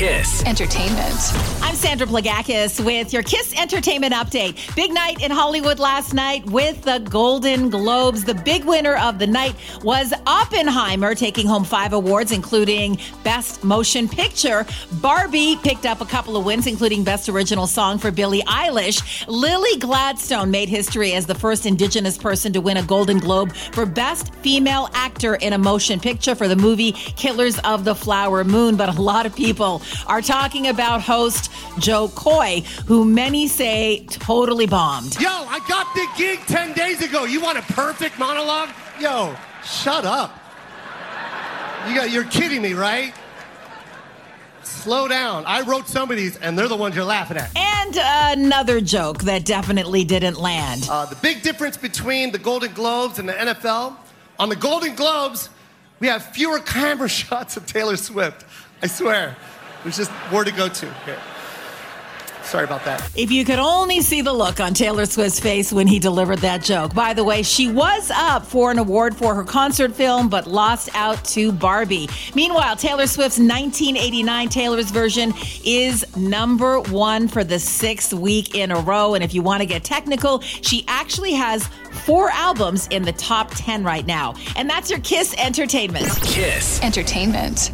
Kiss. Entertainment. I'm Sandra Plagakos with your Kiss Entertainment Update. Big night in Hollywood last night with the Golden Globes. The big winner of the night was Oppenheimer, taking home five awards, including Best Motion Picture. Barbie picked up a couple of wins, including Best Original Song for Billie Eilish. Lily Gladstone made history as the first Indigenous person to win a Golden Globe for Best Female Actor in a Motion Picture for the movie Killers of the Flower Moon. But a lot of people are talking about host Jo Koy, who many say totally bombed. Yo, I got the gig 10 days ago. You want a perfect monologue? Yo, shut up. You got, you're kidding me, right? Slow down. I wrote some of these, and they're the ones you're laughing at. And another joke that definitely didn't land. Uh, the big difference between the Golden Globes and the NFL on the Golden Globes, we have fewer camera shots of Taylor Swift. I swear. There's just more to go to here. Sorry about that. If you could only see the look on Taylor Swift's face when he delivered that joke. By the way, she was up for an award for her concert film, but lost out to Barbie. Meanwhile, Taylor Swift's 1989 Taylor's version is number one for the sixth week in a row. And if you want to get technical, she actually has four albums in the top 10 right now. And that's your Kiss Entertainment. Kiss. Entertainment.